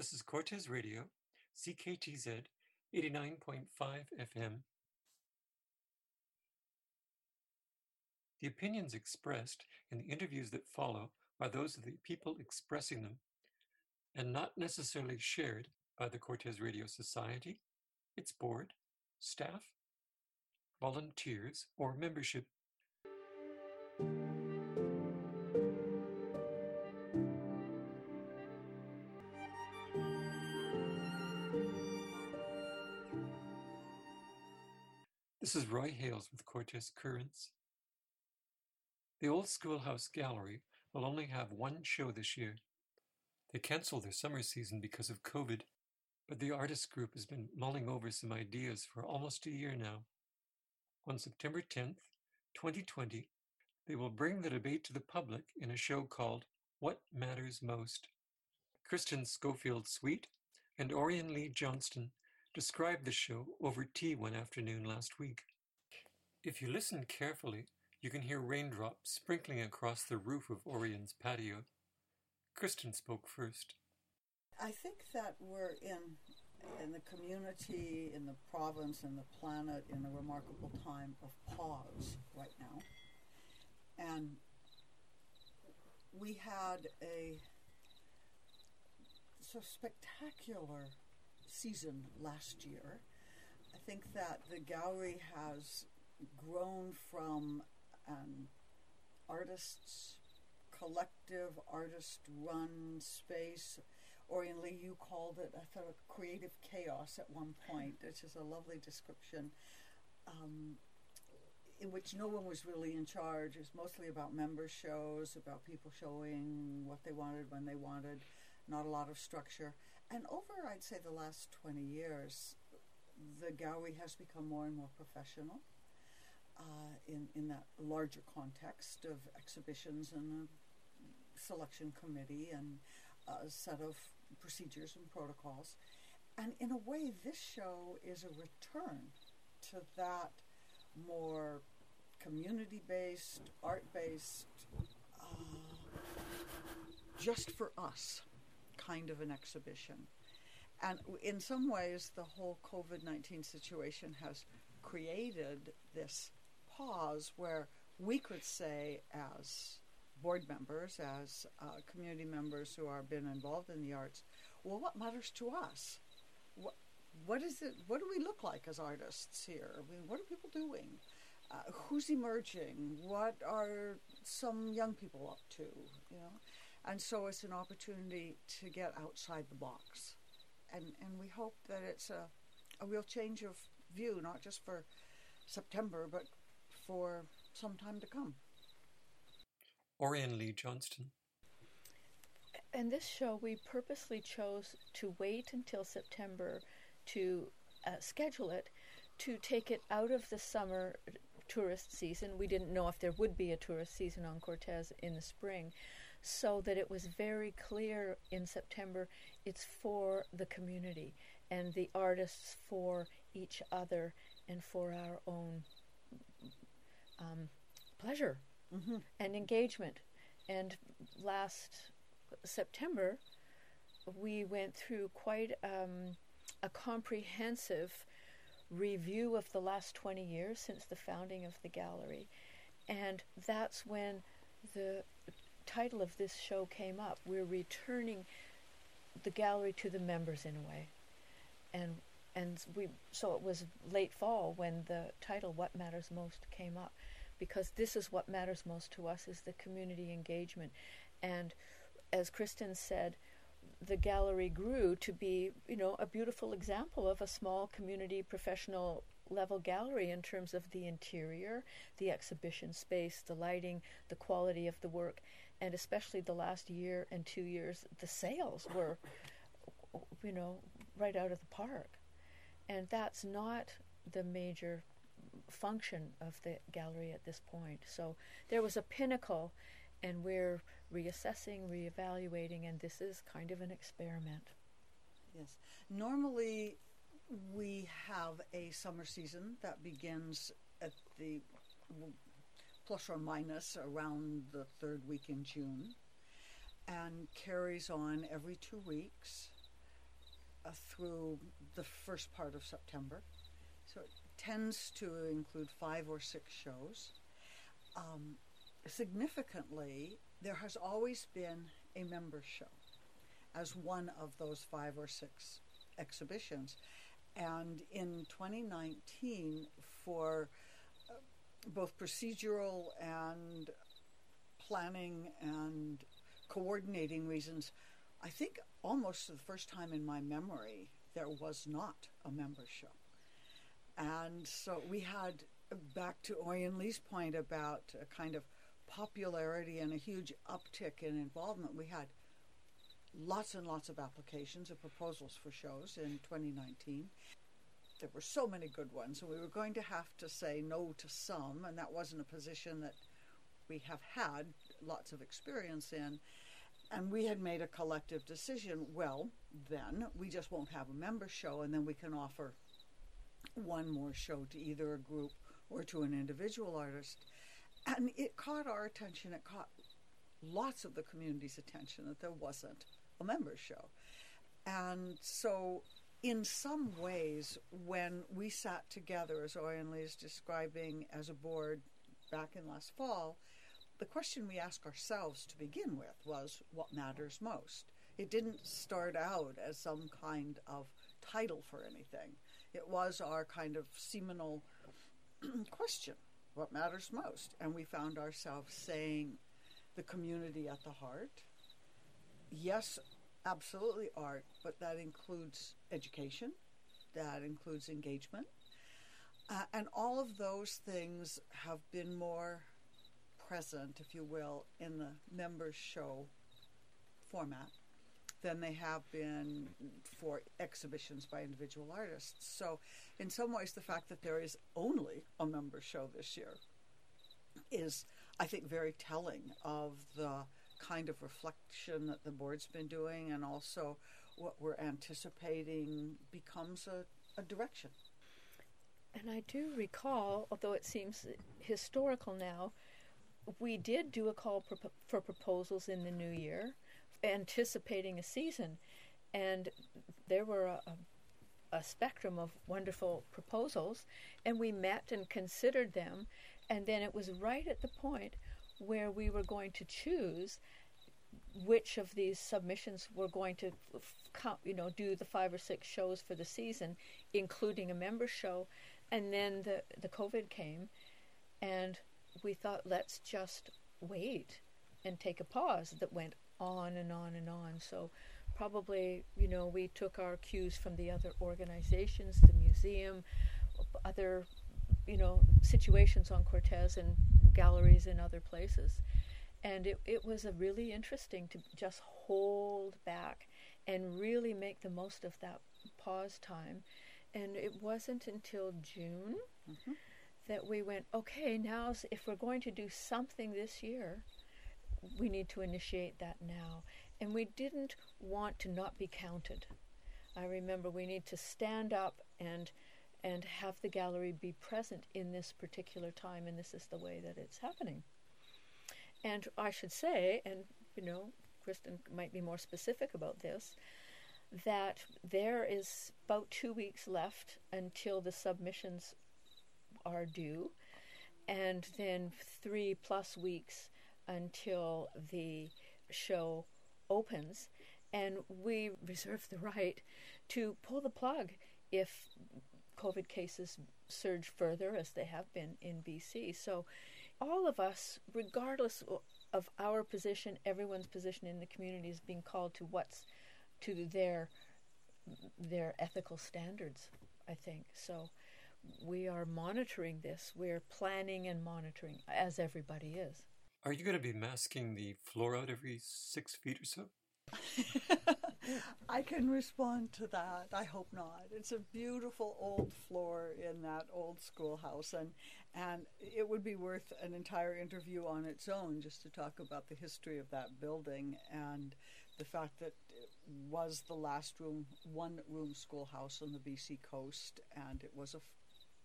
This is Cortes Radio, CKTZ 89.5 FM. The opinions expressed in the interviews that follow are those of the people expressing them and not necessarily shared by the Cortes Radio Society, its board, staff, volunteers, or membership. This is Roy Hales with Cortes Currents. The Old Schoolhouse Gallery will only have one show this year. They canceled their summer season because of COVID, but the artist group has been mulling over some ideas for almost a year now. On September 10th, 2020, they will bring the debate to the public in a show called What Matters Most. Kristen Schofield Sweet and Oriane Lee Johnston described the show over tea one afternoon last week. If you listen carefully, you can hear raindrops sprinkling across the roof of Oriane's patio. Kristen spoke first. I think that we're in in the community, in the province, in the planet, in a remarkable time of pause right now. And we had a so spectacular season last year. I think that the gallery has grown from an artists collective artist run space Oriane Lee, you called it, I thought, creative chaos at one point, which is a lovely description, um, in which no one was really in charge. It was mostly about member shows, about people showing what they wanted when they wanted, not a lot of structure. And over, I'd say, the last 20 years, the gallery has become more and more professional. Uh, in in that larger context of exhibitions and a selection committee and a set of procedures and protocols, and in a way, this show is a return to that more community-based, art-based, uh, just for us kind of an exhibition. And in some ways, the whole COVID 19 situation has created this pause where we could say, as board members, as uh, community members who have been involved in the arts, well, what matters to us? What, what is it? What do we look like as artists here? I mean, what are people doing? Uh, who's emerging? What are some young people up to? You know, and so it's an opportunity to get outside the box, and and we hope that it's a a real change of view, not just for September, but for some time to come. Oriane Lee Johnston. In this show, we purposely chose to wait until September to uh, schedule it to take it out of the summer tourist season. We didn't know if there would be a tourist season on Cortes in the spring, so that it was very clear in September it's for the community and the artists for each other and for our own um, pleasure mm-hmm. and engagement. And last September, we went through quite um, a comprehensive review of the last 20 years since the founding of the gallery. And that's when the title of this show came up. We're returning the gallery to the members in a way. And and we so it was late fall when the title what matters most came up because this is what matters most to us is the community engagement and as kristen said the gallery grew to be you know a beautiful example of a small community professional level gallery in terms of the interior the exhibition space the lighting the quality of the work and especially the last year and two years the sales were you know right out of the park and that's not the major function of the gallery at this point. So there was a pinnacle, and we're reassessing, reevaluating, and this is kind of an experiment. Yes. Normally, we have a summer season that begins at the plus or minus around the third week in June and carries on every two weeks uh, through the first part of September. So it tends to include five or six shows. Um, significantly, there has always been a member show as one of those five or six exhibitions. And in 2019, for both procedural and planning and coordinating reasons, I think almost for the first time in my memory, there was not a membership. And so we had, back to Oriane Lee's point about a kind of popularity and a huge uptick in involvement, we had lots and lots of applications of proposals for shows in 2019. There were so many good ones, and we were going to have to say no to some, and that wasn't a position that we have had lots of experience in. And we had made a collective decision well, then we just won't have a member show, and then we can offer one more show to either a group or to an individual artist. And it caught our attention, it caught lots of the community's attention that there wasn't a member show. And so, in some ways, when we sat together, as Oriane Lee is describing as a board back in last fall, the question we asked ourselves to begin with was what matters most. It didn't start out as some kind of title for anything. It was our kind of seminal question what matters most? And we found ourselves saying the community at the heart. Yes, absolutely art, but that includes education, that includes engagement. Uh, and all of those things have been more present, if you will, in the members show format than they have been for exhibitions by individual artists. So, in some ways, the fact that there is only a member show this year is, I think, very telling of the kind of reflection that the board's been doing and also what we're anticipating becomes a, a direction. And I do recall, although it seems historical now, we did do a call for proposals in the new year, anticipating a season, and there were a, a, spectrum of wonderful proposals, and we met and considered them, and then it was right at the point where we were going to choose which of these submissions were going to you know do the five or six shows for the season including a member show and then the the covid came and we thought, let's just wait and take a pause that went on and on and on. So, probably, you know, we took our cues from the other organizations, the museum, other, you know, situations on Cortes and galleries in other places. And it, it was a really interesting to just hold back and really make the most of that pause time. And it wasn't until June. Mm-hmm that we went, okay, now if we're going to do something this year, we need to initiate that now. And we didn't want to not be counted. I remember we need to stand up and and have the gallery be present in this particular time, and this is the way that it's happening. And I should say, and you know, Kristen might be more specific about this, that there is about two weeks left until the submissions are due, and then three plus weeks until the show opens. And we reserve the right to pull the plug if COVID cases surge further, as they have been in BC. So, all of us, regardless of our position, everyone's position in the community is being called to what's to their their ethical standards. I think so we are monitoring this. We're planning and monitoring, as everybody is. Are you going to be masking the floor out every six feet or so? I can respond to that. I hope not. It's a beautiful old floor in that old schoolhouse, and and it would be worth an entire interview on its own just to talk about the history of that building and the fact that it was the last room, one room schoolhouse on the BC coast, and it was a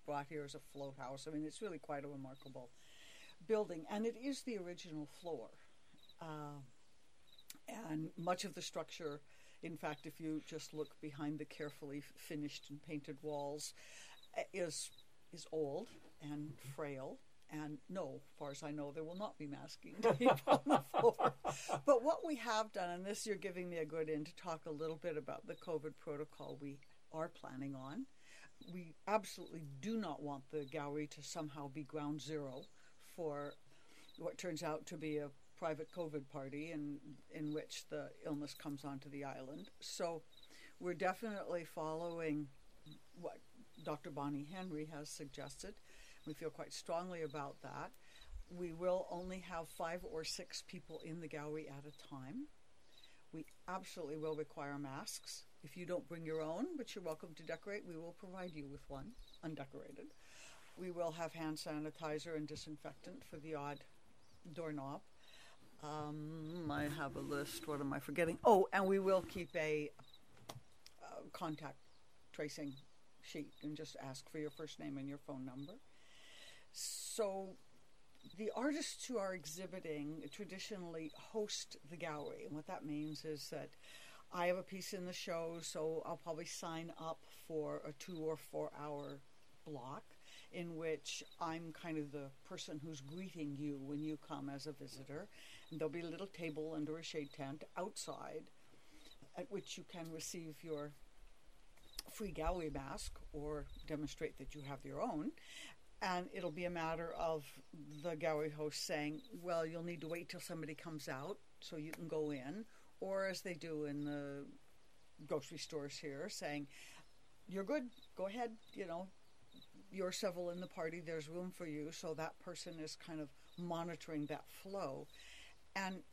brought here as a float house. I mean, it's really quite a remarkable building, and it is the original floor. Uh, and much of the structure In fact, if you just look behind the carefully finished and painted walls, uh, is is old and frail. And no, far as I know, there will not be masking tape on the floor. But what we have done, and this you're giving me a good in to talk a little bit about the COVID protocol we are planning on. We absolutely do not want the gallery to somehow be ground zero for what turns out to be a private COVID party in, in which the illness comes onto the island. So we're definitely following what Dr. Bonnie Henry has suggested. We feel quite strongly about that. We will only have five or six people in the gallery at a time. We absolutely will require masks. If you don't bring your own, but you're welcome to decorate, we will provide you with one, undecorated. We will have hand sanitizer and disinfectant for the odd doorknob. Um, I have a list. What am I forgetting? Oh, and we will keep a uh, contact tracing sheet and just ask for your first name and your phone number. So, the artists who are exhibiting traditionally host the gallery, and what that means is that I have a piece in the show, so I'll probably sign up for a two or four hour block in which I'm kind of the person who's greeting you when you come as a visitor. And there'll be a little table under a shade tent outside at which you can receive your free gallery mask or demonstrate that you have your own. And it'll be a matter of the gallery host saying, well, you'll need to wait till somebody comes out so you can go in. Or as they do in the grocery stores here, saying, you're good, go ahead, you know, you're several in the party, there's room for you. So that person is kind of monitoring that flow. And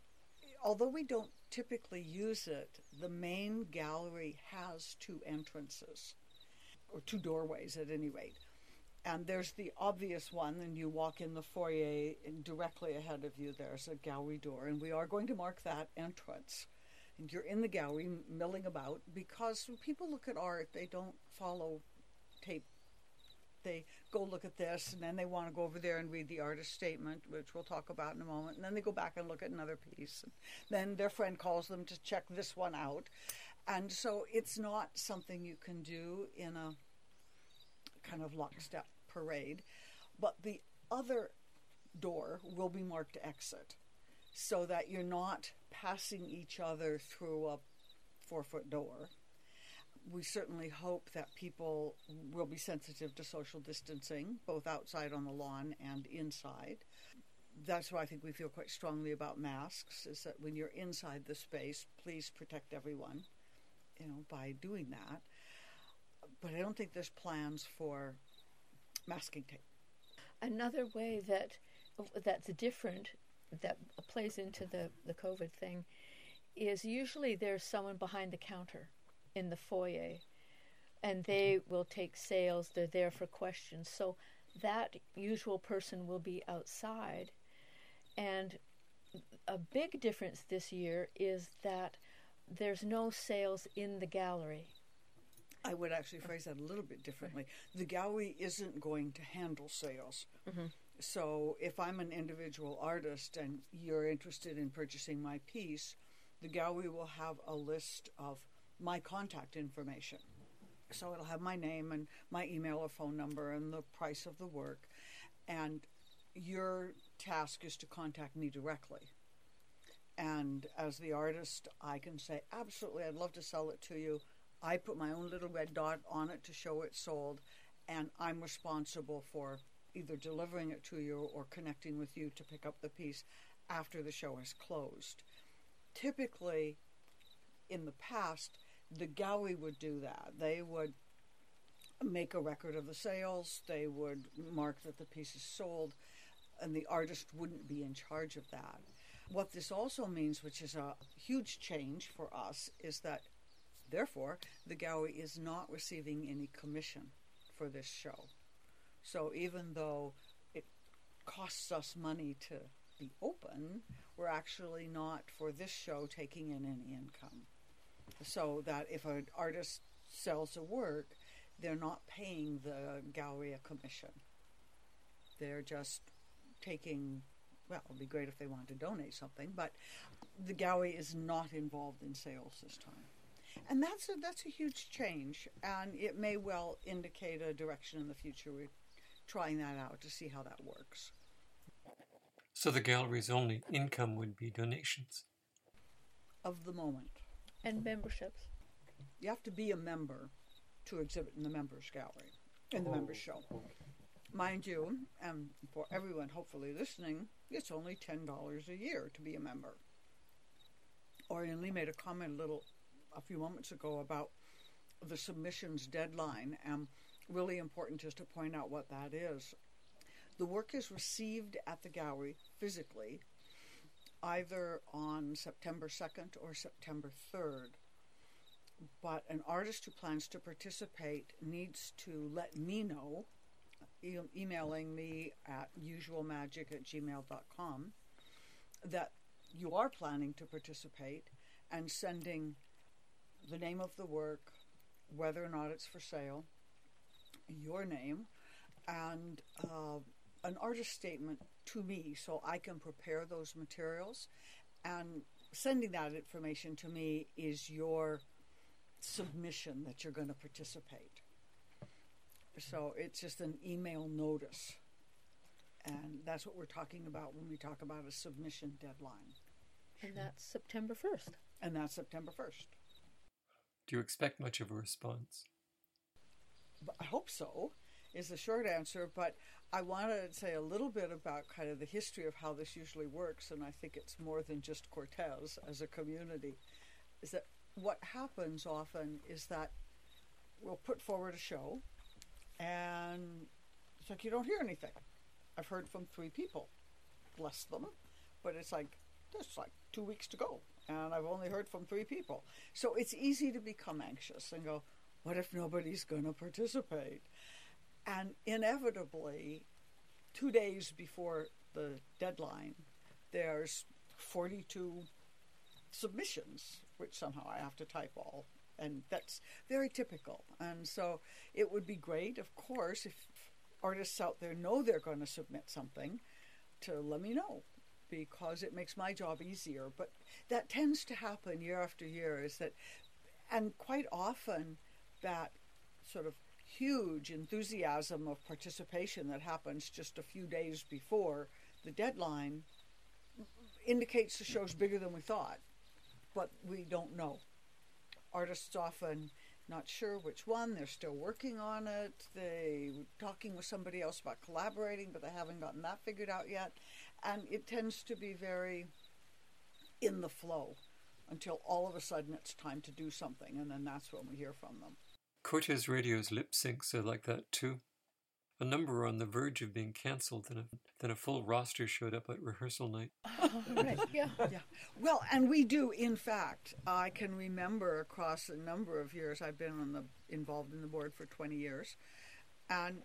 although we don't typically use it, the main gallery has two entrances, or two doorways at any rate. And there's the obvious one, and you walk in the foyer, and directly ahead of you, there's a gallery door. And we are going to mark that entrance. And you're in the gallery milling about because when people look at art, they don't follow tape they go look at this and then they want to go over there and read the artist statement, which we'll talk about in a moment. And then they go back and look at another piece. And then their friend calls them to check this one out. And so it's not something you can do in a kind of lockstep parade. But the other door will be marked exit so that you're not passing each other through a four foot door we certainly hope that people will be sensitive to social distancing, both outside on the lawn and inside. That's why I think we feel quite strongly about masks, is that when you're inside the space, please protect everyone, you know, by doing that. But I don't think there's plans for masking tape. Another way that that's different that plays into the, the COVID thing is usually there's someone behind the counter in the foyer and they will take sales. They're there for questions. So that usual person will be outside. And a big difference this year is that there's no sales in the gallery. I would actually phrase that a little bit differently. The gallery isn't going to handle sales. Mm-hmm. So if I'm an individual artist and you're interested in purchasing my piece, the gallery will have a list of my contact information. So it'll have my name and my email or phone number and the price of the work. And your task is to contact me directly. And as the artist, I can say, absolutely, I'd love to sell it to you. I put my own little red dot on it to show it's sold, and I'm responsible for either delivering it to you or connecting with you to pick up the piece after the show is closed. Typically, in the past, the gallery would do that. They would make a record of the sales, they would mark that the piece is sold, and the artist wouldn't be in charge of that. What this also means, which is a huge change for us, is that therefore the gallery is not receiving any commission for this show. So even though it costs us money to be open, we're actually not for this show taking in any income so that if an artist sells a work, they're not paying the gallery a commission. They're just taking, well, it would be great if they wanted to donate something, but the gallery is not involved in sales this time. And that's a, that's a huge change, and it may well indicate a direction in the future. We're trying that out to see how that works. So the gallery's only income would be donations. Of the moment. And memberships. You have to be a member to exhibit in the members gallery, in the oh. members show. Mind you, and for everyone hopefully listening, it's only $10 a year to be a member. Oriane Lee made a comment a little a few moments ago about the submissions deadline, and really important just to point out what that is. The work is received at the gallery physically either on September 2nd or September 3rd. But an artist who plans to participate needs to let me know, e- emailing me at usualmagic at gmail.com, that you are planning to participate and sending the name of the work, whether or not it's for sale, your name, and uh, an artist statement to me so I can prepare those materials. And sending that information to me is your submission that you're going to participate. So it's just an email notice. And that's what we're talking about when we talk about a submission deadline. And that's September 1st. And that's September 1st. Do you expect much of a response? I hope so, is the short answer. But I want to say a little bit about kind of the history of how this usually works. And I think it's more than just Cortes as a community. Is that what happens often is that we'll put forward a show and it's like you don't hear anything. I've heard from three people, bless them, but it's like there's like two weeks to go, and I've only heard from three people. So it's easy to become anxious and go, what if nobody's going to participate? And inevitably, two days before the deadline, there's 42 submissions, which somehow I have to type all. And that's very typical. And so it would be great, of course, if artists out there know they're going to submit something, to let me know because it makes my job easier. But that tends to happen year after year, is that, and quite often that sort of huge enthusiasm of participation that happens just a few days before the deadline indicates the show's bigger than we thought, but we don't know. Artists often not sure which one, they're still working on it, they talking with somebody else about collaborating, but they haven't gotten that figured out yet. And it tends to be very in the flow until all of a sudden it's time to do something, and then that's when we hear from them. Cortes Radio's lip syncs are like that too. A number were on the verge of being cancelled, and then a full roster showed up at rehearsal night. Oh, right, yeah. yeah. Well, and we do, in fact. I can remember across a number of years, I've been on the involved in the board for 20 years, and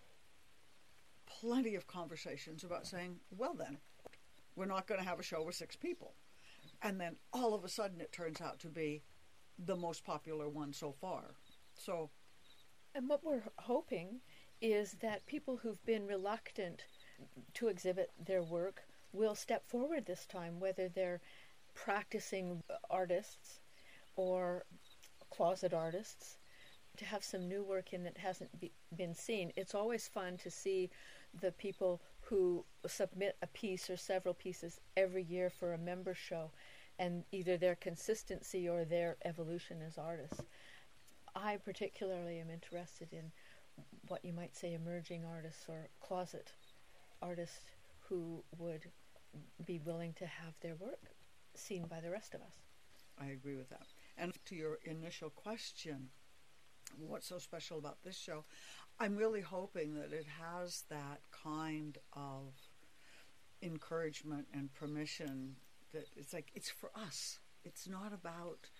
plenty of conversations about saying, well, then, we're not going to have a show with six people. And then all of a sudden it turns out to be the most popular one so far. So and what we're hoping is that people who've been reluctant to exhibit their work will step forward this time, whether they're practicing artists or closet artists, to have some new work in that hasn't be, been seen. It's always fun to see the people who submit a piece or several pieces every year for a member show and either their consistency or their evolution as artists. I particularly am interested in what you might say emerging artists or closet artists who would be willing to have their work seen by the rest of us. I agree with that. And to your initial question, what's so special about this show? I'm really hoping that it has that kind of encouragement and permission that it's like it's for us. It's not about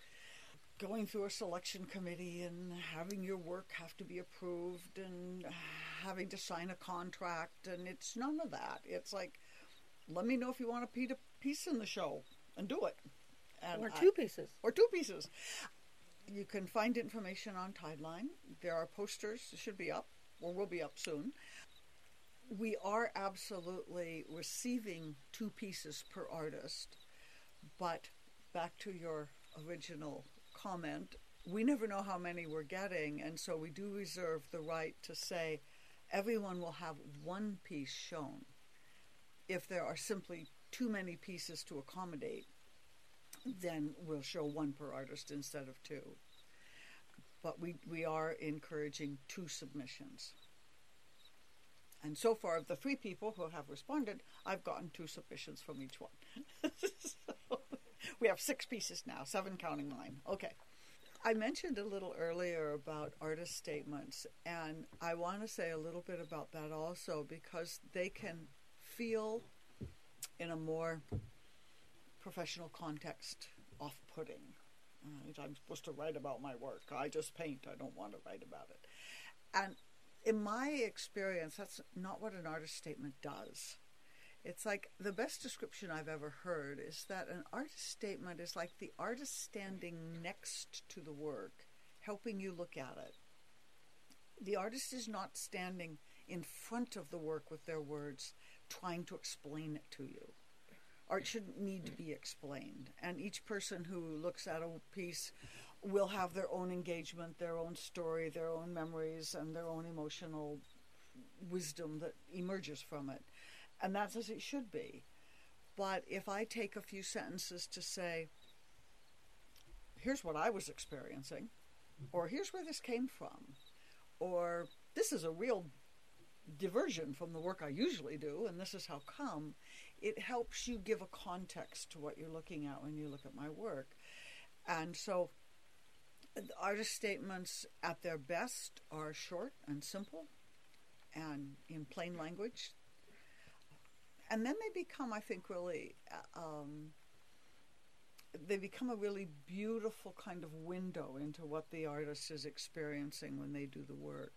going through a selection committee and having your work have to be approved and having to sign a contract and it's none of that. It's like let me know if you want a piece in the show and do it. And or two I, pieces. Or two pieces. You can find information on Tideline. There are posters, should be up, or will be up soon. We are absolutely receiving two pieces per artist, but back to your original comment, we never know how many we're getting, and so we do reserve the right to say everyone will have one piece shown. If there are simply too many pieces to accommodate, then we'll show one per artist instead of two. But we, we are encouraging two submissions. And so far, of the three people who have responded, I've gotten two submissions from each one. so we have six pieces now, seven counting mine. Okay. I mentioned a little earlier about artist statements, and I want to say a little bit about that also because they can feel in a more professional context off putting. Uh, I'm supposed to write about my work. I just paint. I don't want to write about it. And in my experience, that's not what an artist statement does. It's like the best description I've ever heard is that an artist statement is like the artist standing next to the work, helping you look at it. The artist is not standing in front of the work with their words, trying to explain it to you. Art shouldn't need to be explained, and each person who looks at a piece will have their own engagement, their own story, their own memories, and their own emotional wisdom that emerges from it. And that's as it should be. But if I take a few sentences to say, here's what I was experiencing, or here's where this came from, or this is a real diversion from the work I usually do, and this is how come, it helps you give a context to what you're looking at when you look at my work. And so, artist statements at their best are short and simple and in plain language and then they become, I think, really. Uh, um, they become a really beautiful kind of window into what the artist is experiencing when they do the work.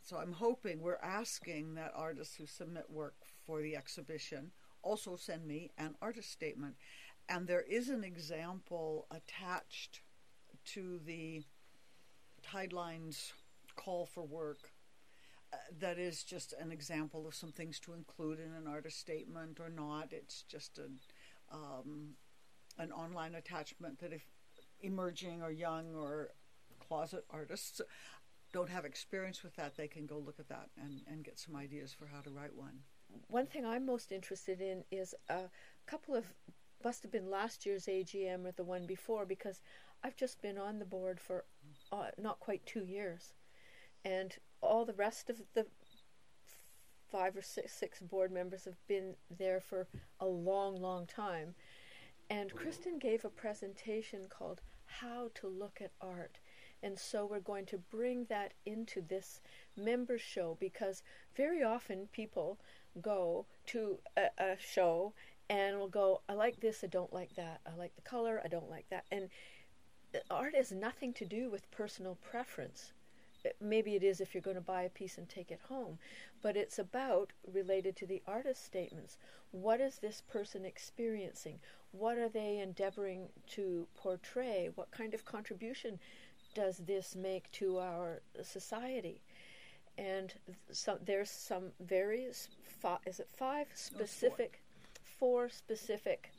So I'm hoping, we're asking that artists who submit work for the exhibition also send me an artist statement. And there is an example attached to the Tidelines call for work that is just an example of some things to include in an artist statement or not. It's just an um, an online attachment that if emerging or young or closet artists don't have experience with that, they can go look at that and, and get some ideas for how to write one. One thing I'm most interested in is a couple of must have been last year's AGM or the one before because I've just been on the board for uh, not quite two years, and all the rest of the five or six six board members have been there for a long, long time. And Kristen gave a presentation called How to Look at Art. And so we're going to bring that into this member show because very often people go to a, a show and will go, I like this, I don't like that. I like the color, I don't like that. And uh, art has nothing to do with personal preference maybe it is if you're going to buy a piece and take it home, but it's about related to the artist statements. What is this person experiencing? What are they endeavoring to portray? What kind of contribution does this make to our society? And so there's some very, is it five oh, specific, four. four specific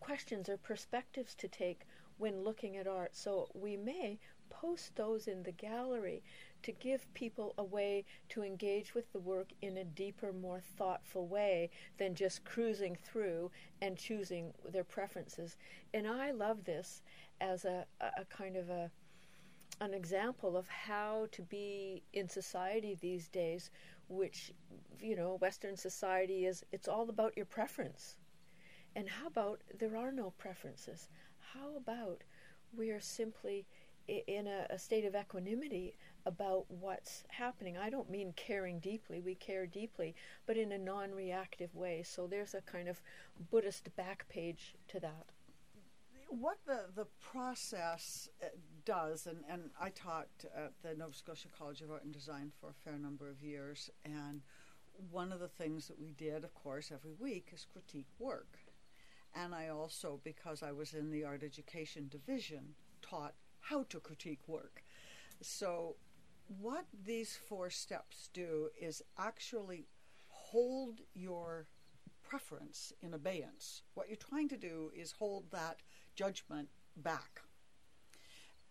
questions or perspectives to take when looking at art. So we may post those in the gallery to give people a way to engage with the work in a deeper, more thoughtful way than just cruising through and choosing their preferences. And I love this as a, a kind of a an example of how to be in society these days, which you know, Western society is it's all about your preference. And how about there are no preferences? How about we are simply in a, a, state of equanimity about what's happening. I don't mean caring deeply, we care deeply, but in a non reactive way. So there's a kind of Buddhist back page to that. What the, the process uh, does, and, and I taught at the Nova Scotia College of Art and Design for a fair number of years, and one of the things that we did, of course, every week is critique work. And I also, because I was in the art education division, taught how to critique work. So, what these four steps do is actually hold your preference in abeyance. What you're trying to do is hold that judgment back.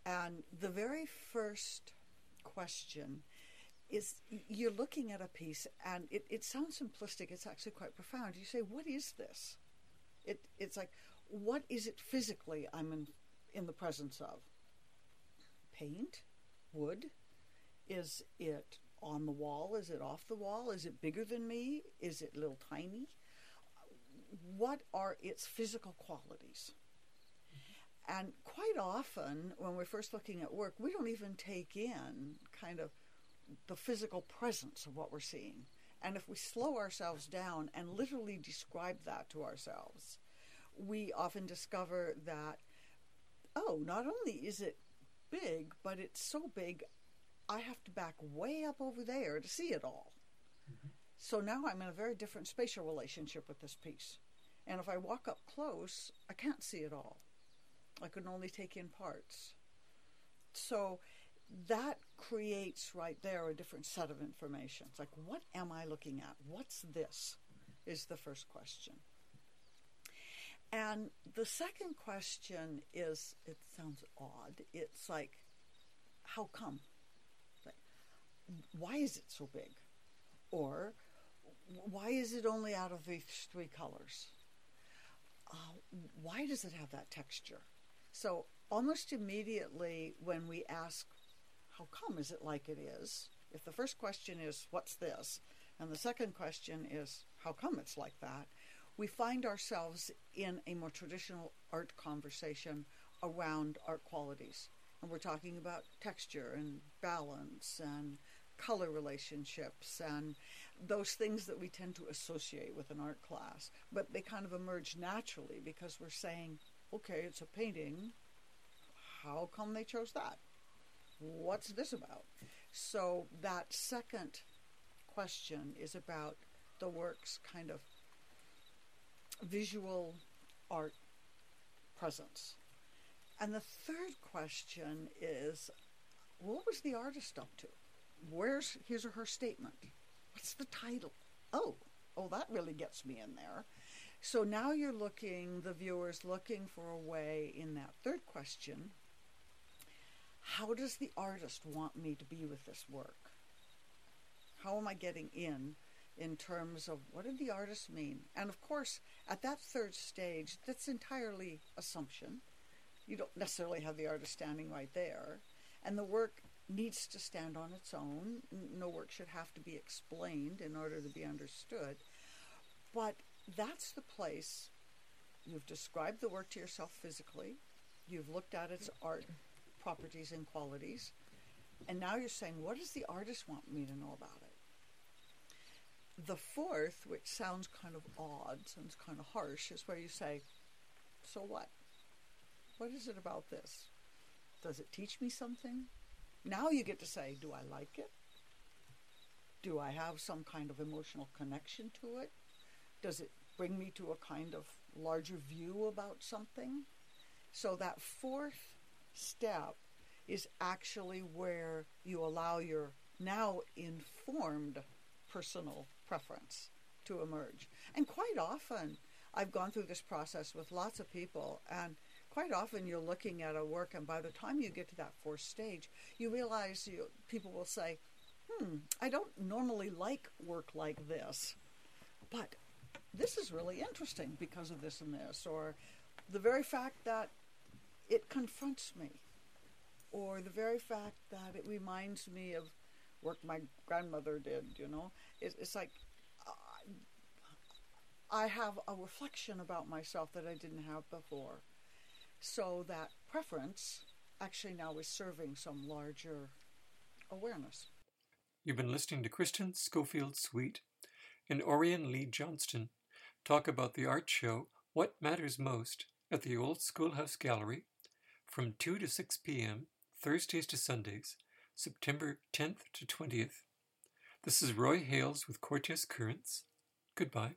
And the very first question is you're looking at a piece and it, it sounds simplistic, it's actually quite profound. You say, What is this? It, it's like, what is it physically I'm in, in the presence of? Paint? Wood? Is it on the wall? Is it off the wall? Is it bigger than me? Is it little tiny? What are its physical qualities? And quite often, when we're first looking at work, we don't even take in kind of the physical presence of what we're seeing. And if we slow ourselves down and literally describe that to ourselves, we often discover that, oh, not only is it big, but it's so big, I have to back way up over there to see it all. Mm-hmm. So now I'm in a very different spatial relationship with this piece. And if I walk up close, I can't see it all. I can only take in parts. So that creates right there a different set of information. It's like, what am I looking at? What's this? Is the first question. And the second question is it sounds odd. It's like, how come? Like, why is it so big? Or why is it only out of these three colors? Uh, why does it have that texture? So, almost immediately when we ask, How come is it like it is? If the first question is, What's this? and the second question is, How come it's like that? We find ourselves in a more traditional art conversation around art qualities. And we're talking about texture and balance and color relationships and those things that we tend to associate with an art class. But they kind of emerge naturally because we're saying, okay, it's a painting. How come they chose that? What's this about? So that second question is about the work's kind of visual art presence. And the third question is what was the artist up to? Where's his or her statement? What's the title? Oh, oh, that really gets me in there. So now you're looking, the viewer's looking for a way in that third question how does the artist want me to be with this work? How am I getting in in terms of what did the artist mean? And of course, at that third stage, that's entirely assumption. You don't necessarily have the artist standing right there. And the work needs to stand on its own. No work should have to be explained in order to be understood. But that's the place you've described the work to yourself physically, you've looked at its art properties and qualities, and now you're saying, what does the artist want me to know about it? The fourth, which sounds kind of odd, sounds kind of harsh, is where you say, so what? What is it about this? Does it teach me something? Now you get to say, do I like it? Do I have some kind of emotional connection to it? Does it bring me to a kind of larger view about something? So that fourth step is actually where you allow your now informed personal preference to emerge. And quite often, I've gone through this process with lots of people, and quite often you're looking at a work, and by the time you get to that fourth stage, you realize you, people will say, Hmm, I don't normally like work like this, but this is really interesting because of this and this, or the very fact that it confronts me, or the very fact that it reminds me of work my grandmother did, you know. It, it's like uh, I have a reflection about myself that I didn't have before. So that preference actually now is serving some larger awareness. You've been listening to Kristen Schofield Sweet and Oriane Lee Johnston talk about the art show What Matters Most at the Old Schoolhouse Gallery from 2 to 6 p.m. Thursdays to Sundays, September 10th to 20th. This is Roy Hales with Cortes Currents. Goodbye.